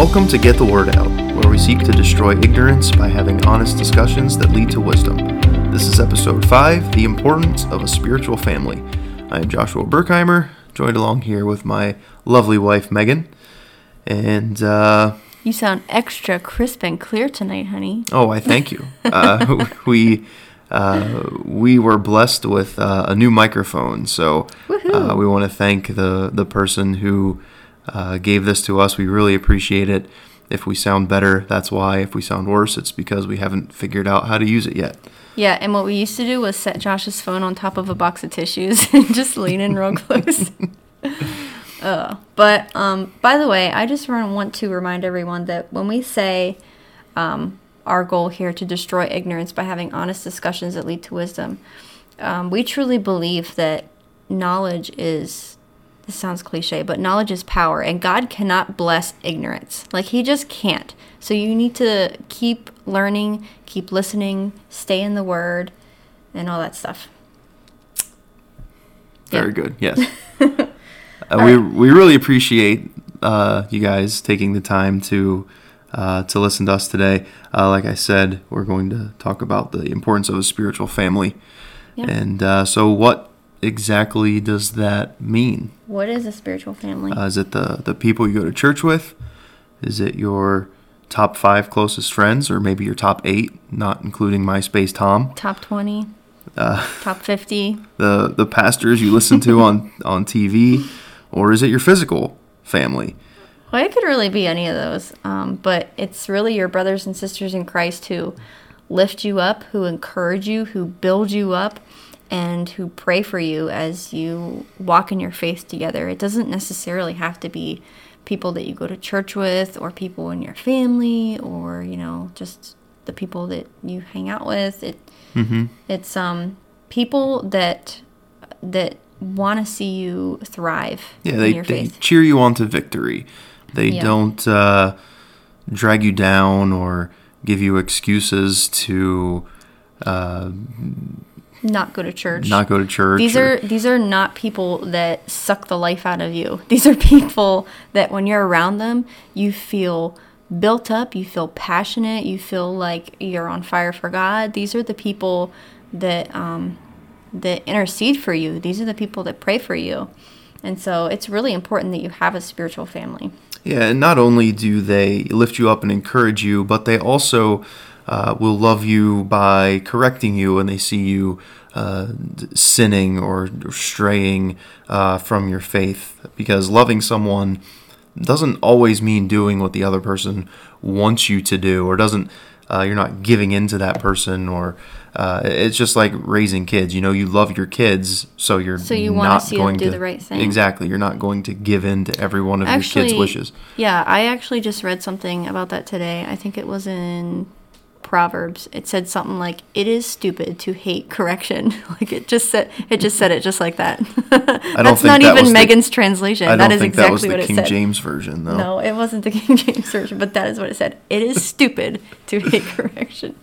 Welcome to Get the Word Out, where we seek to destroy ignorance by having honest discussions that lead to wisdom. This is episode 5 The Importance of a Spiritual Family. I am Joshua Berkheimer, joined along here with my lovely wife, Megan. And, uh, You sound extra crisp and clear tonight, honey. oh, I thank you. Uh, we. Uh, we were blessed with uh, a new microphone, so uh, we want to thank the the person who uh, gave this to us. We really appreciate it. If we sound better, that's why. If we sound worse, it's because we haven't figured out how to use it yet. Yeah, and what we used to do was set Josh's phone on top of a box of tissues and just lean in real close. uh, but um, by the way, I just want to remind everyone that when we say um, our goal here to destroy ignorance by having honest discussions that lead to wisdom, um, we truly believe that knowledge is. This sounds cliche, but knowledge is power, and God cannot bless ignorance. Like, He just can't. So, you need to keep learning, keep listening, stay in the Word, and all that stuff. Very Yeah. good. Yes. uh, we we really appreciate uh, you guys taking the time to uh, to listen to us today. Uh, like I said, we're going to talk about the importance of a spiritual family. Yeah. And uh, so, what exactly does that mean? What is a spiritual family? Uh, is it the the people you go to church with? Is it your top five closest friends, or maybe your top eight, not including MySpace Tom? top 20, Uh, top 50. the the pastors you listen to on on TV, or is it your physical family? Well, it could really be any of those, um, but it's really your brothers and sisters in Christ who lift you up, who encourage you, who build you up, and who pray for you as you walk in your faith together. It doesn't necessarily have to be people that you go to church with, or people in your family, or you know, just the people that you hang out with. It Mm-hmm. it's um people that that want to see you thrive Yeah, in they, your they cheer you on to victory. They Yeah. don't uh, drag you down or give you excuses to uh, Not go to church. not go to church. these or- are these are not people that suck the life out of you. These are people that when you're around them, you feel built up, you feel passionate, you feel like you're on fire for God. These are the people that um, that intercede for you. These are the people that pray for you. And so it's really important that you have a spiritual family. Yeah, and not only do they lift you up and encourage you, but they also uh, will love you by correcting you when they see you uh, sinning or straying uh, from your faith. Because loving someone doesn't always mean doing what the other person wants you to do, or doesn't. Uh, you're not giving in to that person, or uh, it's just like raising kids. You know, you love your kids, so you're So you wanna see them do to the right thing. Exactly, you're not going to give in to every one of your kids' wishes. Yeah, I actually just read something about that today. I think it was in Proverbs. It said something like, "It is stupid to hate correction." like it just said it just said it just like that. That's think not that even the- Megan's translation. I that don't is think exactly that was what the it King. James version, though. No, it wasn't the King James version, but that is what it said. It is stupid to hate correction.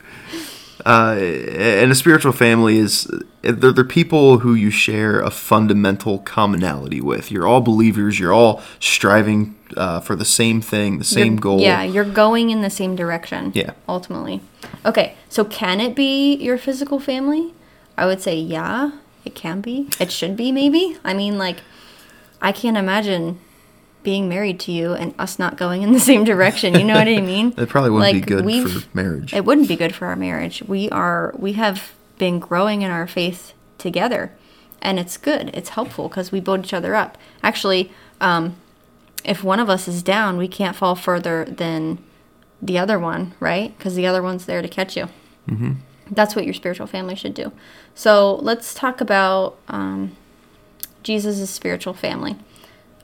Uh, and a spiritual family is they're, they're people who you share a fundamental commonality with. You're all believers. You're all striving uh, for the same thing, the same You're- goal. Yeah, you're going in the same direction. Yeah. Ultimately. Okay, so can it be your physical family? I would say yeah, it can be. It should be maybe. I mean like I can't imagine being married to you and us not going in the same direction. You know what I mean? It probably wouldn't Like, be good for marriage. It wouldn't be good for our marriage. We are we have been growing in our faith together, and it's good. It's helpful because we build each other up. Actually, um, if one of us is down, we can't fall further than the other one, right? Because the other one's there to catch you. Mm-hmm. That's what your spiritual family should do. So let's talk about um, Jesus' spiritual family.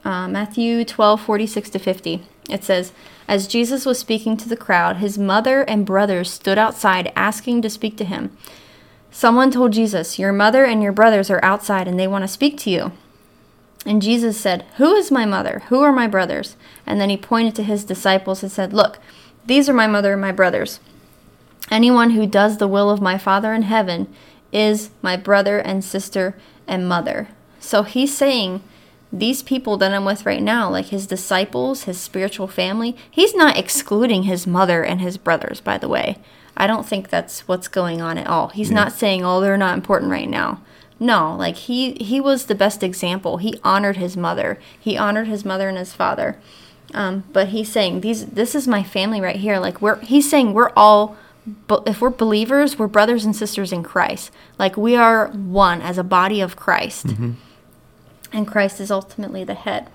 Uh, Matthew 12, 46 to 50. It says, As Jesus was speaking to the crowd, his mother and brothers stood outside asking to speak to him. Someone told Jesus, Your mother and your brothers are outside and they want to speak to you. And Jesus said, Who is my mother? Who are my brothers? And then he pointed to his disciples and said, Look, these are my mother and my brothers. Anyone who does the will of my Father in heaven is my brother and sister and mother. So he's saying these people that I'm with right now, like his disciples, his spiritual family, he's not excluding his mother and his brothers, by the way. I don't think that's what's going on at all. He's not saying, "Oh, they're not important right now." No, like he he was the best example. He honored his mother. He honored his mother and his father. Um, but he's saying these this is my family right here. Like we're he's saying we're all if we're believers, we're brothers and sisters in Christ. Like we are one as a body of Christ. And Christ is ultimately the head.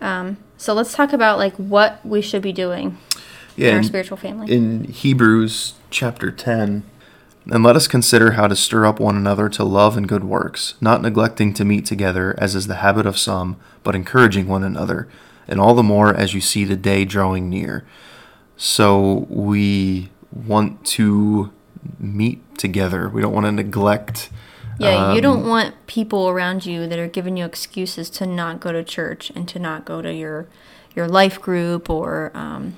Um, so let's talk about like what we should be doing Yeah, in our in- spiritual family. in Hebrews chapter 10, and let us consider how to stir up one another to love and good works, not neglecting to meet together, as is the habit of some, but encouraging one another, and all the more as you see the day drawing near. So we want to meet together. We don't want to neglect. Yeah, you um, don't want people around you that are giving you excuses to not go to church and to not go to your your life group or um,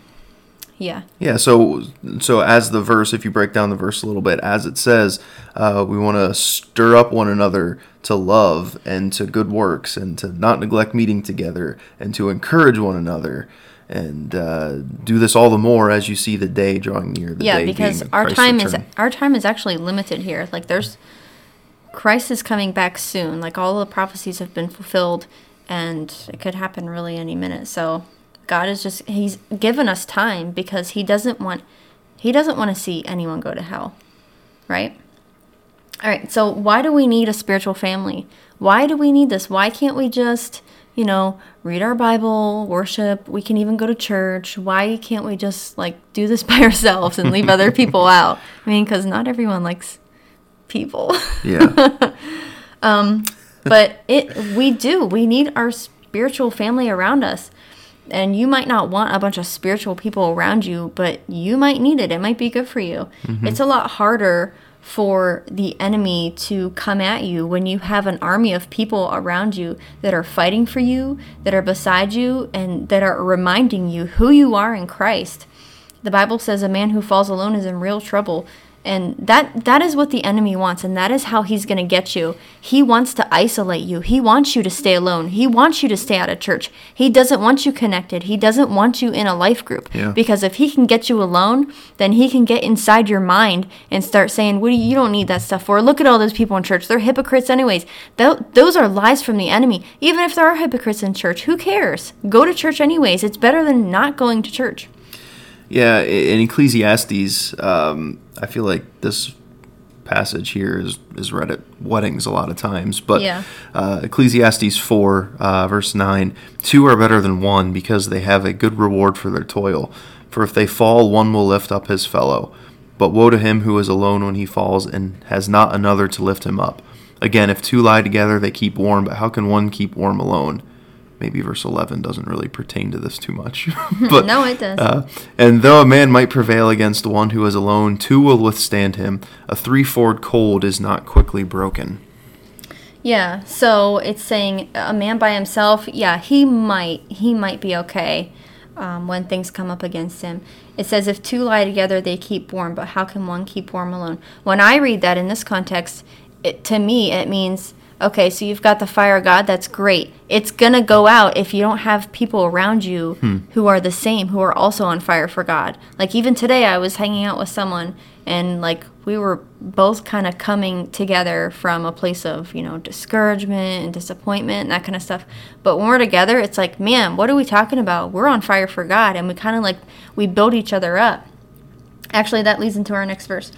yeah, Yeah, so so as the verse, if you break down the verse a little bit, as it says, uh, we want to stir up one another to love and to good works, and to not neglect meeting together, and to encourage one another, and uh, do this all the more as you see the day drawing near. The yeah, because our time is our time is actually limited here. Like there's Christ is coming back soon. Like all the prophecies have been fulfilled, and it could happen really any minute. So God is just He's given us time because He doesn't want He doesn't want to see anyone go to hell, right? All right. So why do we need a spiritual family? Why do we need this? Why can't we just you know, read our Bible, worship. We can even go to church. Why can't we just like do this by ourselves and leave other people out? I mean, because not everyone likes people. yeah, um, but it we do we need our spiritual family around us and you might not want a bunch of spiritual people around you but you might need it. It might be good for you. Mm-hmm. It's a lot harder for the enemy to come at you when you have an army of people around you that are fighting for you that are beside you and that are reminding you who you are in christ. The bible says a man who falls alone is in real trouble and that that is what the enemy wants and that is how he's going to get you. He wants to isolate you. He wants you to stay alone. He wants you to stay out of church. He doesn't want you connected. He doesn't want you in a life group. Yeah. because if he can get you alone then he can get inside your mind and start saying what do you, you don't need that stuff for? Look at all those people in church. They're hypocrites anyways. Tho- those are lies from the enemy. Even if there are hypocrites in church who cares? Go to church anyways. It's better than not going to church yeah. In Ecclesiastes, um, I feel like this passage here is is read at weddings a lot of times, but Yeah. uh, Ecclesiastes four uh, verse nine: two are better than one because they have a good reward for their toil. For if they fall, one will lift up his fellow. But woe to him who is alone when he falls and has not another to lift him up. Again, if two lie together, they keep warm. But how can one keep warm alone? Maybe verse 11 doesn't really pertain to this too much. but No, it does. Uh, and though a man might prevail against one who is alone, two will withstand him. A three-fold cord is not quickly broken. Yeah, so it's saying a man by himself, yeah, he might he might be okay um, when things come up against him. It says if two lie together, they keep warm, but how can one keep warm alone? When I read that in this context, it, to me it means okay, so you've got the fire of God, that's great. It's gonna go out if you don't have people around you hmm. who are the same, who are also on fire for God. Like even today, I was hanging out with someone and like we were both kind of coming together from a place of you know discouragement and disappointment and that kind of stuff. But when we're together it's like man what are we talking about? We're on fire for god and we kind of like we build each other up. Actually that leads into our next verse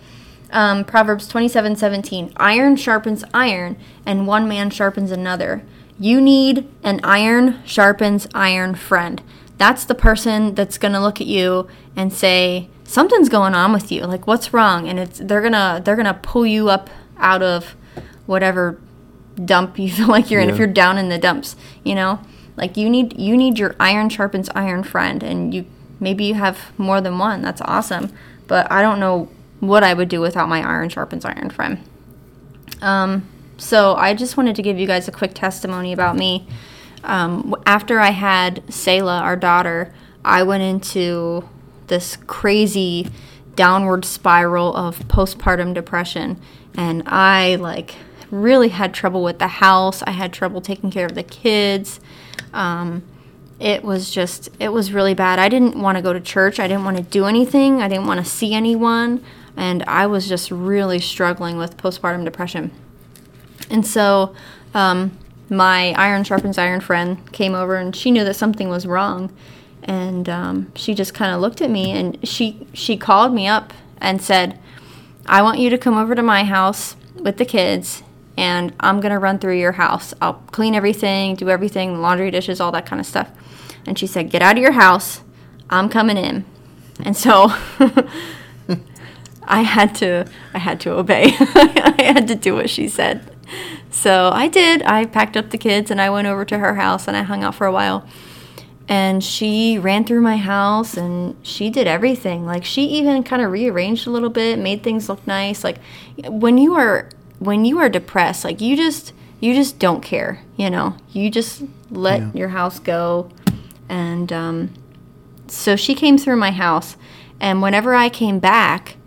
um, proverbs 27 17 iron sharpens iron and one man sharpens another. You need an iron sharpens iron friend. That's the person that's going to look at you and say something's going on with you. Like what's wrong? And it's they're going to they're going to pull you up out of whatever dump you feel like you're in if you're down in the dumps you know? Like you need you need your iron sharpens iron friend and you maybe you have more than one. That's awesome. But i don't know what i would do without my iron sharpens iron friend um, so i just wanted to give you guys a quick testimony about me um, after i had Selah, our daughter i went into this crazy downward spiral of postpartum depression and i like really had trouble with the house. I had trouble taking care of the kids. Um, it was just, it was really bad. I didn't want to go to church. I didn't want to do anything. I didn't want to see anyone. And I was just really struggling with postpartum depression. And so, um, my iron sharpens iron friend came over and she knew that something was wrong. And um, she just kind of looked at me and she, she called me up and said, I want you to come over to my house with the kids and I'm going to run through your house. I'll clean everything, do everything, laundry, dishes, all that kind of stuff. And she said, Get out of your house. I'm coming in. And so I had to I had to obey. I had to do what she said. So I did. I packed up the kids and I went over to her house and I hung out for a while. And she ran through my house and she did everything. Like she even kind of rearranged a little bit, made things look nice. Like when you are when you are depressed, like you just you just don't care, you know. You just let yeah. your house go. And um, so she came through my house and whenever I came back,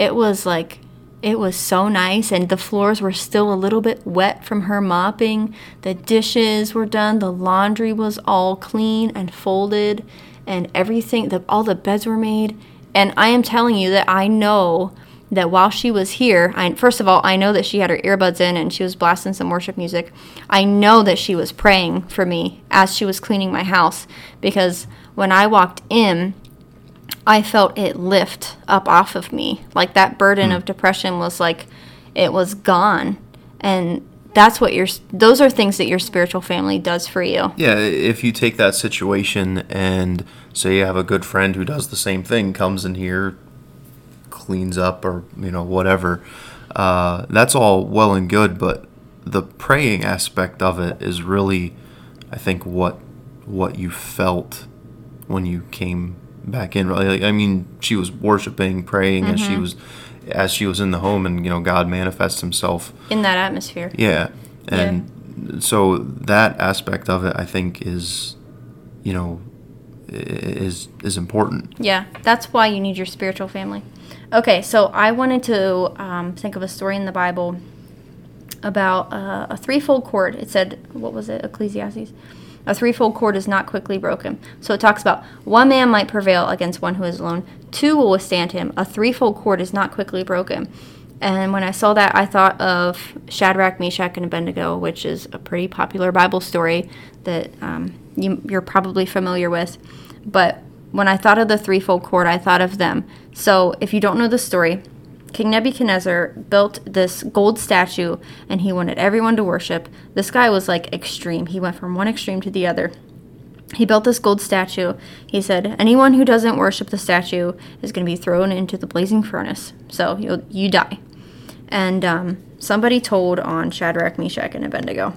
it was like it was so nice and the floors were still a little bit wet from her mopping. The dishes were done the laundry was all clean and folded and everything the, all the beds were made. And i am telling you that i know that while she was here I, first of all i know that she had her earbuds in and she was blasting some worship music. I know that she was praying for me as she was cleaning my house because when i walked in I felt it lift up off of me. Like that burden mm. of depression was like it was gone. And that's what your those are things that your spiritual family does for you. Yeah, if you take that situation and say you have a good friend who does the same thing, comes in here, cleans up or you know whatever, uh, that's all well and good. But the praying aspect of it is really, I think, what what you felt when you came back in. Like, I mean, she was worshiping, praying, mm-hmm. as she was as she was in the home, and you know, God manifests Himself in that atmosphere. Yeah, and yeah. so that aspect of it, I think, is you know, is is important. Yeah, that's why you need your spiritual family. Okay, so I wanted to um, think of a story in the Bible about uh, a threefold cord. It said, what was it? Ecclesiastes a threefold cord is not quickly broken. So it talks about one man might prevail against one who is alone, two will withstand him. A threefold cord is not quickly broken. And when I saw that, I thought of Shadrach, Meshach, and Abednego, which is a pretty popular Bible story that um, you, you're probably familiar with. But when I thought of the threefold cord, I thought of them. So if you don't know the story, King Nebuchadnezzar built this gold statue and he wanted everyone to worship. This guy was like extreme. He went from one extreme to the other. He built this gold statue. He said, Anyone who doesn't worship the statue is going to be thrown into the blazing furnace. So you you die. And um, somebody told on Shadrach, Meshach, and Abednego.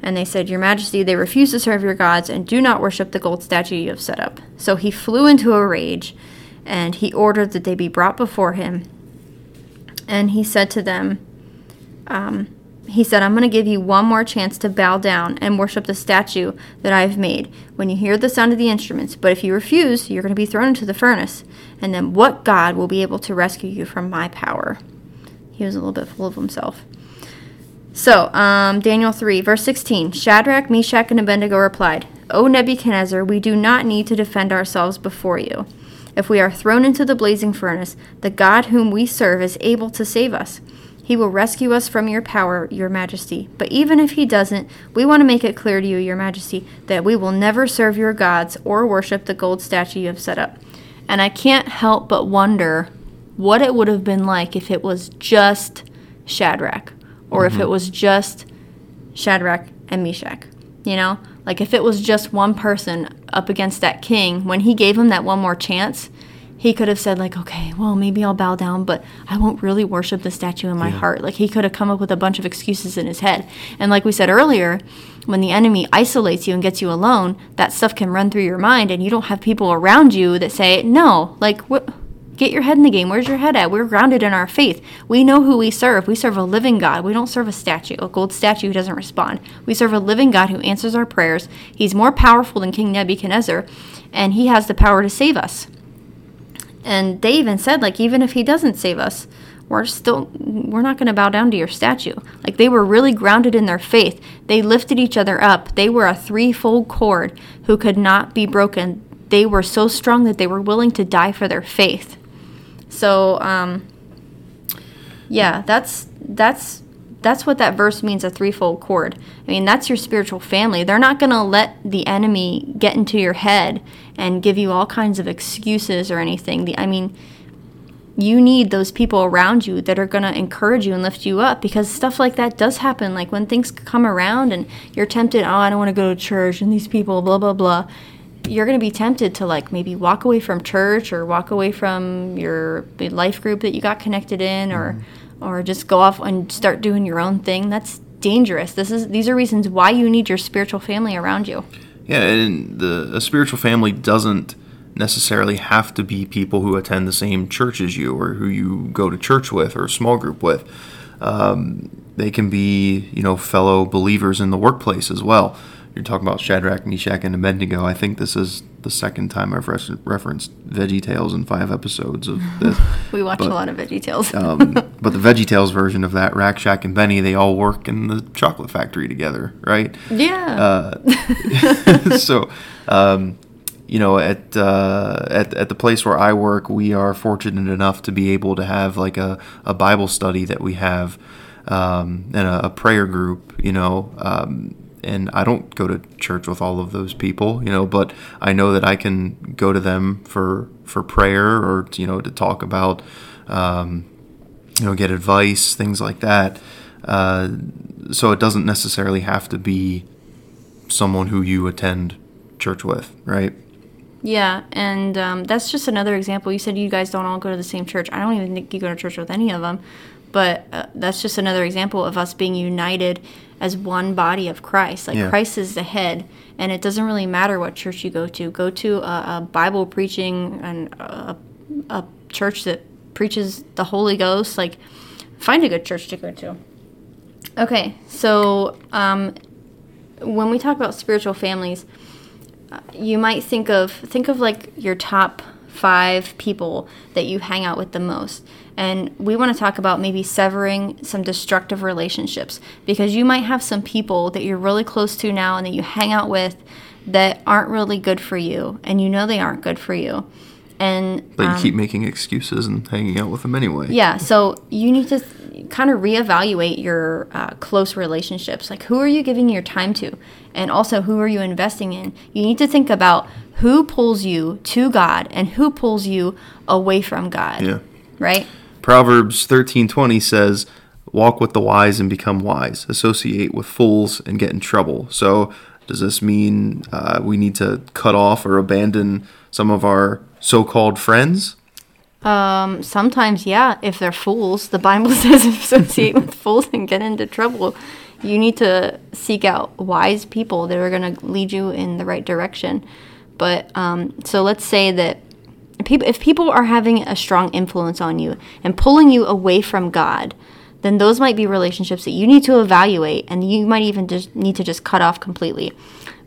And they said, Your Majesty, they refuse to serve your gods and do not worship the gold statue you have set up. So he flew into a rage and he ordered that they be brought before him and he said to them, um, he said, I'm going to give you one more chance to bow down and worship the statue that I have made when you hear the sound of the instruments. But if you refuse, you're going to be thrown into the furnace. And then what God will be able to rescue you from my power? He was a little bit full of himself. So, um, Daniel 3, verse 16 Shadrach, Meshach, and Abednego replied, O Nebuchadnezzar, we do not need to defend ourselves before you. If we are thrown into the blazing furnace, the God whom we serve is able to save us. He will rescue us from your power, your majesty. But even if he doesn't, we want to make it clear to you, your majesty, that we will never serve your gods or worship the gold statue you have set up. And I can't help but wonder what it would have been like if it was just Shadrach or mm-hmm. if it was just Shadrach and Meshach. You know, like if it was just one person up against that king, when he gave him that one more chance, he could have said like, okay, well maybe I'll bow down, but I won't really worship the statue in my yeah. heart. Like he could have come up with a bunch of excuses in his head. And like we said earlier, when the enemy isolates you and gets you alone, that stuff can run through your mind, and you don't have people around you that say, no, like what Get your head in the game. Where's your head at? We're grounded in our faith. We know who we serve. We serve a living God. We don't serve a statue, a gold statue who doesn't respond. We serve a living God who answers our prayers. He's more powerful than King Nebuchadnezzar, and he has the power to save us. And they even said, like, even if he doesn't save us, we're still we're not going to bow down to your statue like they were really grounded in their faith they lifted each other up they were a threefold cord who could not be broken they were so strong that they were willing to die for their faith so um yeah that's that's that's what that verse means a threefold cord i mean that's your spiritual family they're not going to let the enemy get into your head and give you all kinds of excuses or anything the, i mean you need those people around you that are going to encourage you and lift you up because stuff like that does happen. Like when things come around and you're tempted, oh, I don't want to go to church and these people, blah, blah, blah. You're going to be tempted to like maybe walk away from church or walk away from your life group that you got connected in or mm-hmm. or just go off and start doing your own thing. That's dangerous. This is these are reasons why you need your spiritual family around you. Yeah, and the a spiritual family doesn't necessarily have to be people who attend the same church as you or who you go to church with or a small group with. Um, they can be, you know, fellow believers in the workplace as well. You're talking about Shadrach, Meshach, and Abednego. I think this is the second time I've re- referenced Veggie Tales in five episodes of this. we watch but, a lot of Veggie Tales. um, but the Veggie Tales version of that, Rack, Shack, and Benny, they all work in the chocolate factory together, right? Yeah. Uh, so, um, you know, at, uh, at at the place where I work, we are fortunate enough to be able to have like a, a Bible study that we have um, and a, a, prayer group. You know, um, and I don't go to church with all of those people. You know, but I know that I can go to them for for prayer or you know to talk about um, you know get advice, things like that. Uh, so it doesn't necessarily have to be someone who you attend church with, right? Yeah, and um, that's just another example. You said you guys don't all go to the same church. I don't even think you go to church with any of them, but uh, that's just another example of us being united as one body of Christ. Like yeah. Christ is the head, and it doesn't really matter what church you go to. Go to a, a Bible preaching and a, a church that preaches the Holy Ghost. Like, find a good church to go to. Okay, so um, when we talk about spiritual families you might think of think of like your top five people that you hang out with the most. And we want to talk about maybe severing some destructive relationships because you might have some people that you're really close to now and that you hang out with that aren't really good for you and you know they aren't good for you. And but you um, keep making excuses and hanging out with them anyway. Yeah, so you need to th- kind of reevaluate your uh, close relationships. Like, who are you giving your time to? And also, who are you investing in? You need to think about who pulls you to God and who pulls you away from God. Yeah. Right? Proverbs 13:20 says, "Walk with the wise and become wise. Associate with fools and get in trouble." So, does this mean uh, we need to cut off or abandon some of our so-called friends? Um, sometimes, yeah, if they're fools. The Bible says associate with fools and get into trouble. You need to seek out wise people that are going to lead you in the right direction. But um, so let's say that if people are having a strong influence on you and pulling you away from God, then those might be relationships that you need to evaluate, and you might even just need to just cut off completely.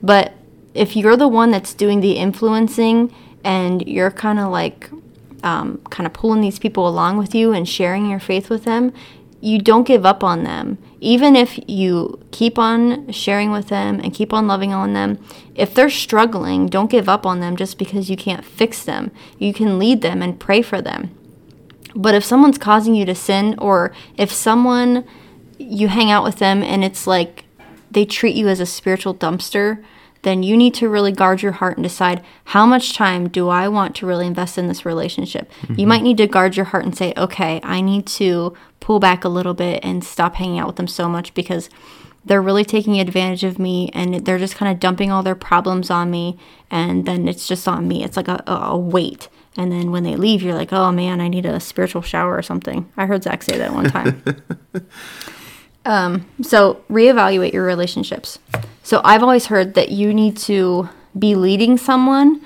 But if you're the one that's doing the influencing and you're kind of like um, kind of pulling these people along with you and sharing your faith with them, you don't give up on them. Even if you keep on sharing with them and keep on loving on them, if they're struggling, don't give up on them just because you can't fix them. You can lead them and pray for them. But if someone's causing you to sin, or if someone you hang out with them and it's like they treat you as a spiritual dumpster, then you need to really guard your heart and decide how much time do I want to really invest in this relationship. Mm-hmm. You might need to guard your heart and say, okay, I need to pull back a little bit and stop hanging out with them so much because they're really taking advantage of me and they're just kind of dumping all their problems on me and then it's just on me. It's like a, a weight. And then when they leave, you're like, oh man, I need a spiritual shower or something. I heard Zach say that one time. Um, so reevaluate your relationships. So I've always heard that you need to be leading someone,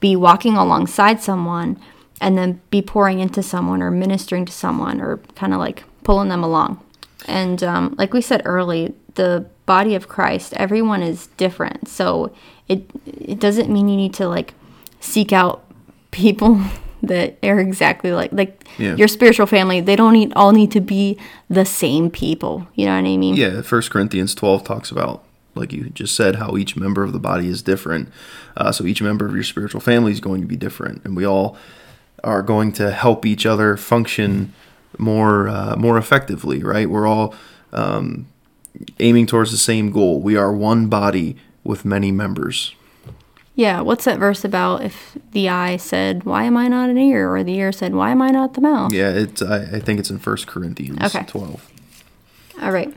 be walking alongside someone, and then be pouring into someone or ministering to someone or kind of like pulling them along. And um, like we said early, the body of Christ, everyone is different. So it it doesn't mean you need to like seek out people that are exactly like like Yeah. your spiritual family. They don't need, all need to be the same people. You know what I mean? Yeah, First Corinthians 12 talks about, like you just said, how each member of the body is different. Uh, so each member of your spiritual family is going to be different, and we all are going to help each other function more uh, more effectively. Right? We're all um, aiming towards the same goal. We are one body with many members. Yeah, what's that verse about? If the eye said, "Why am I not an ear?" or the ear said, "Why am I not the mouth?" Yeah, it's. I, I think it's in First Corinthians Okay. 12. All right.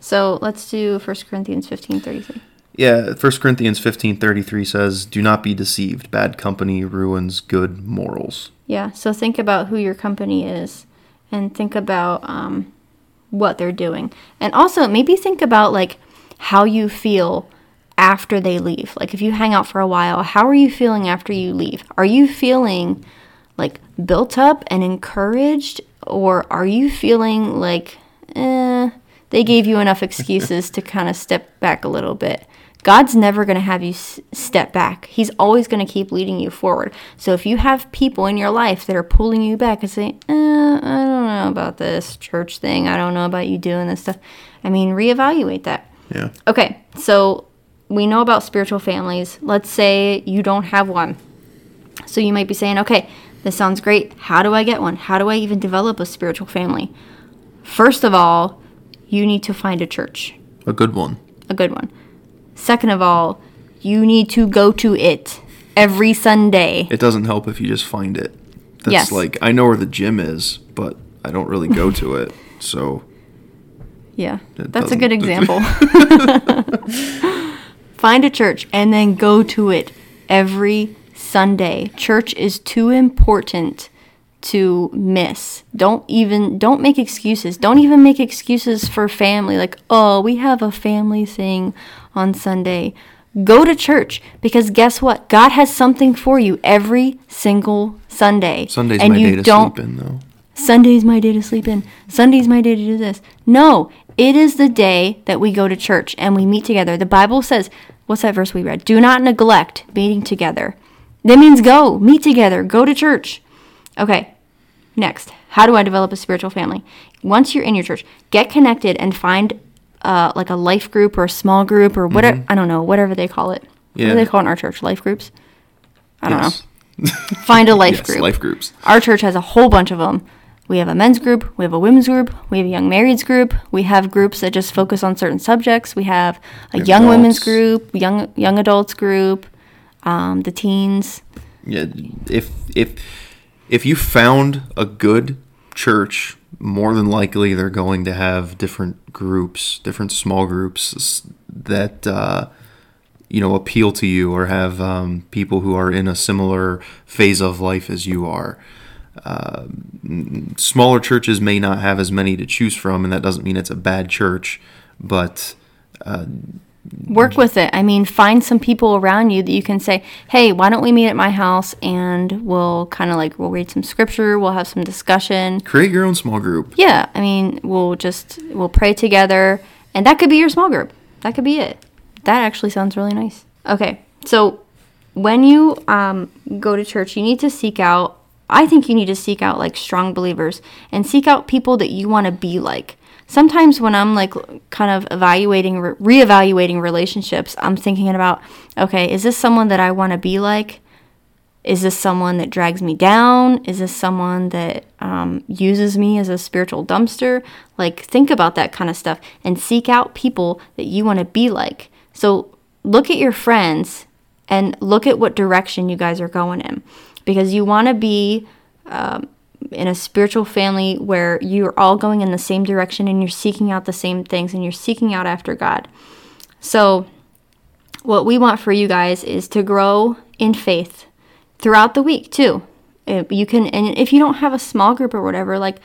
So let's do 1 Corinthians fifteen thirty three. Yeah, First Corinthians 15:33 says, "Do not be deceived. Bad company ruins good morals." Yeah. So think about who your company is, and think about um, what they're doing, and also maybe think about like how you feel after they leave. Like if you hang out for a while, how are you feeling after you leave? Are you feeling like built up and encouraged, or are you feeling like, eh, they gave you enough excuses to kind of step back a little bit? God's never going to have you s- step back. He's always going to keep leading you forward. So if you have people in your life that are pulling you back and saying, eh, I don't know about this church thing, I don't know about you doing this stuff, I mean, reevaluate that. Yeah. Okay, so we know about spiritual families. Let's say you don't have one. So you might be saying, okay, this sounds great. How do I get one? How do I even develop a spiritual family? First of all, you need to find a church, A good one. a good one. Second of all, you need to go to it every Sunday. It doesn't help if you just find it. That's Yes. like I know where the gym is, but I don't really go to it. So Yeah, that's a good example. Find a church and then go to it every Sunday. Church is too important to miss. Don't even don't make excuses. Don't even make excuses for family like, "Oh, we have a family thing on Sunday." Go to church because guess what? God has something for you every single Sunday. Sunday's and my you day to don't sleep in though. Sunday's my day to sleep in. Sunday's my day to do this. No, it is the day that we go to church and we meet together. The Bible says, what's that verse we read? Do not neglect meeting together. That means go, meet together, go to church. Okay, next. How do I develop a spiritual family? Once you're in your church, get connected and find uh, like a life group or a small group or whatever. I don't know, whatever they call it. What Mm-hmm. Yeah. do they call it in our church? Life groups? I don't Yes. know. Find a life yes, group. life groups. Our church has a whole bunch of them. We have a men's group, we have a women's group, we have a young marrieds group, we have groups that just focus on certain subjects. We have a have young women's group, young young adults group, um, the teens. Yeah, if if if you found a good church, more than likely they're going to have different groups, different small groups that uh, you know appeal to you, or have um, people who are in a similar phase of life as you are. Uh, smaller churches may not have as many to choose from, and that doesn't mean it's a bad church, but uh, Work with it. I mean, find some people around you that you can say, "Hey, why don't we meet at my house and we'll kind of like we'll read some scripture, we'll have some discussion." create your own small group. Yeah, I mean, we'll just we'll pray together, and that could be your small group. That could be it. That actually sounds really nice. Okay, so when you um, go to church, you need to seek out. I think you need to seek out like strong believers and seek out people that you want to be like. Sometimes when I'm like kind of evaluating, re- reevaluating relationships, I'm thinking about, okay, is this someone that I want to be like? is this someone that drags me down is this someone that um, uses me as a spiritual dumpster like think about that kind of stuff and seek out people that you want to be like so look at your friends and look at what direction you guys are going in because you want to be um, in a spiritual family where you're all going in the same direction and you're seeking out the same things and you're seeking out after god so what we want for you guys is to grow in faith throughout the week too. If you can, and if you don't have a small group or whatever, like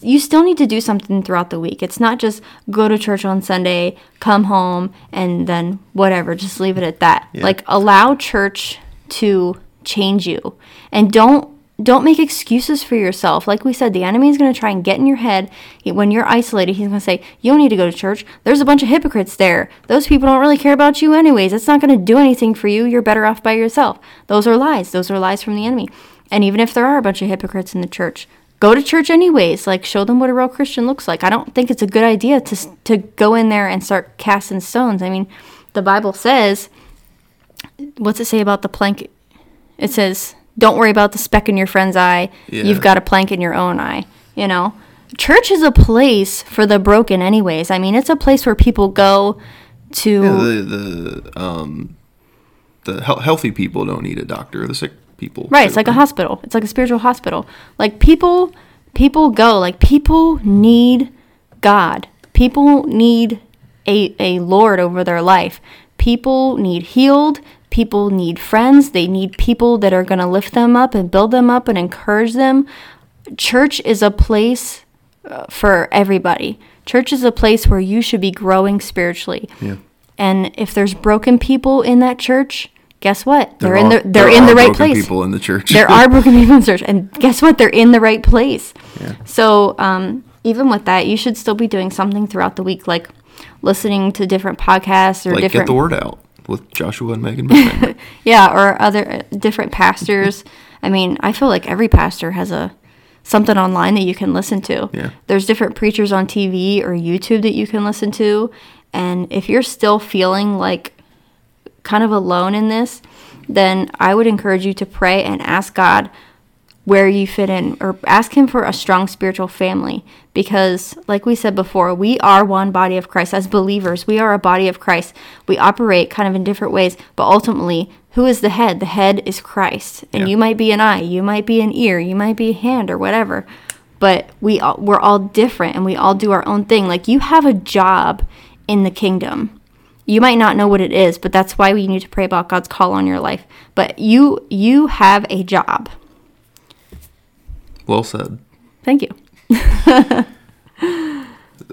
you still need to do something throughout the week. It's not just go to church on Sunday, come home, and then whatever. Just leave it at that. Like allow church to change you, and don't don't make excuses for yourself. Like we said, the enemy is going to try and get in your head when you're isolated. He's going to say, You don't need to go to church. There's a bunch of hypocrites there. Those people don't really care about you, anyways. It's not going to do anything for you. You're better off by yourself. Those are lies. Those are lies from the enemy. And even if there are a bunch of hypocrites in the church, go to church anyways. Like show them what a real Christian looks like. I don't think it's a good idea to to go in there and start casting stones. I mean, the Bible says, what's it say about the plank? It says, "Don't worry about the speck in your friend's eye. Yeah. You've got a plank in your own eye." You know, church is a place for the broken, anyways. I mean, it's a place where people go to. The the um the he- healthy people don't need a doctor. The sick people. Right, it's like a hospital. It's like a spiritual hospital. Like people people go, like people need God. People need a a lord over their life. People need healed. People need friends. They need people that are going to lift them up and build them up and encourage them. Church is a place uh, for everybody. Church is a place where you should be growing spiritually. Yeah. And if there's broken people in that church, guess what? There They're in the they're there in the right place. People in the church. There are broken people in the church, and guess what? They're in the right place. Yeah. So um, even with that, you should still be doing something throughout the week, like listening to different podcasts or like different get the word out with Joshua and Megan. Yeah, or other uh, different pastors. I mean, I feel like every pastor has a something online that you can listen to. Yeah. There's different preachers on TV or YouTube that you can listen to, and if you're still feeling like kind of alone in this, then I would encourage you to pray and ask God where you fit in or ask him for a strong spiritual family because like we said before we are one body of Christ. As believers we are a body of Christ. We operate kind of in different ways but ultimately who is the head? The head is Christ. And Yeah. you might be an eye you might be an ear you might be a hand or whatever but we all, we're all different and we all do our own thing. Like you have a job in the kingdom. You might not know what it is but that's why we need to pray about God's call on your life. But you you have a job well said. thank you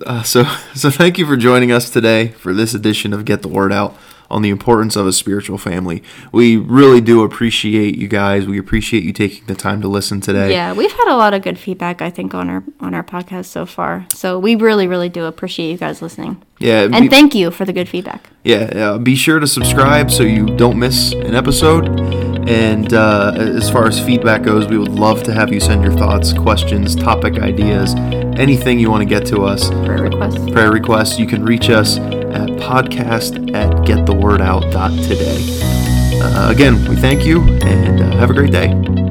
Uh, so, so thank you for joining us today for this edition of Get the Word Out on the importance of a spiritual family. We really do appreciate you guys. We appreciate you taking the time to listen today. Yeah, we've had a lot of good feedback, I think, on our on our podcast so far. So we really, really do appreciate you guys listening, Yeah, and be, thank you for the good feedback. yeah. Uh, be sure to subscribe so you don't miss an episode. And uh, as far as feedback goes, we would love to have you send your thoughts, questions, topic ideas, anything you want to get to us. Prayer requests. prayer requests, you can reach us at podcast at getthewordout.today. Uh, again, we thank you and uh, have a great day.